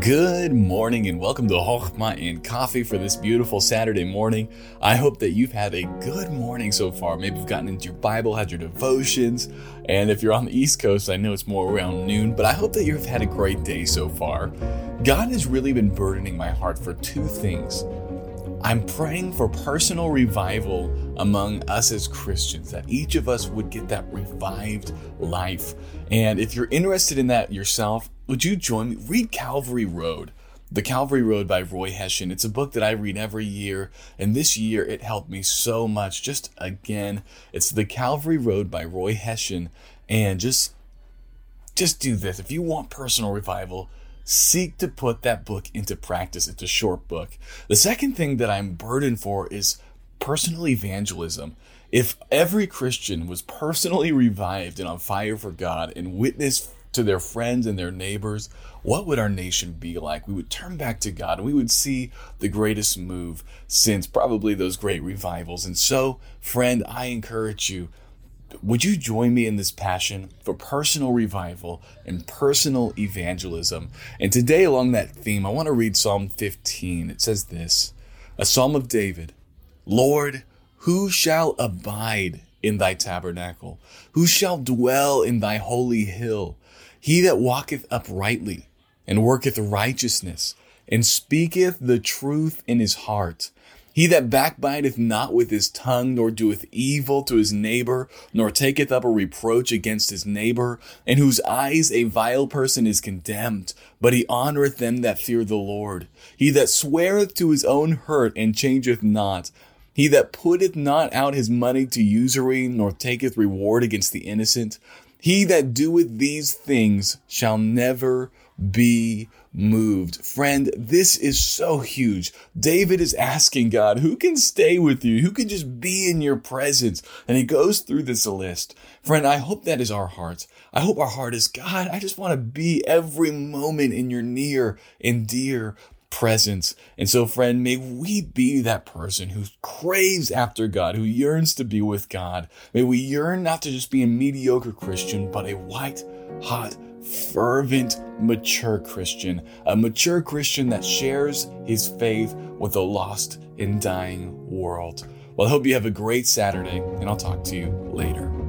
Good morning and welcome to Hochma and Coffee for this beautiful Saturday morning. I hope that you've had a good morning so far. Maybe you've gotten into your Bible, had your devotions, and if you're on the East Coast, I know it's more around noon, but I hope that you've had a great day so far. God has really been burdening my heart for two things. I'm praying for personal revival among us as Christians, that each of us would get that revived life. And if you're interested in that yourself, would you join me? Read Calvary Road. The Calvary Road by Roy Hession. It's a book that I read every year, and this year it helped me so much. Just again, it's The Calvary Road by Roy Hession, and just just do this. If you want personal revival, seek to put that book into practice. It's a short book. The second thing that I'm burdened for is personal evangelism. If every Christian was personally revived and on fire for God and witnessed to their friends and their neighbors, what would our nation be like? We would turn back to God and we would see the greatest move since probably those great revivals. And so, friend, I encourage you would you join me in this passion for personal revival and personal evangelism? And today, along that theme, I want to read Psalm 15. It says this A psalm of David Lord, who shall abide in thy tabernacle? Who shall dwell in thy holy hill? He that walketh uprightly and worketh righteousness and speaketh the truth in his heart. He that backbiteth not with his tongue, nor doeth evil to his neighbor, nor taketh up a reproach against his neighbor, in whose eyes a vile person is condemned, but he honoreth them that fear the Lord. He that sweareth to his own hurt and changeth not, he that putteth not out his money to usury, nor taketh reward against the innocent, he that doeth these things shall never be moved. Friend, this is so huge. David is asking God, who can stay with you? Who can just be in your presence? And he goes through this list. Friend, I hope that is our heart. I hope our heart is God. I just want to be every moment in your near and dear presence. And so, friend, may we be that person who craves after God, who yearns to be with God. May we yearn not to just be a mediocre Christian, but a white hot, fervent, mature Christian. A mature Christian that shares his faith with a lost and dying world. Well, I hope you have a great Saturday, and I'll talk to you later.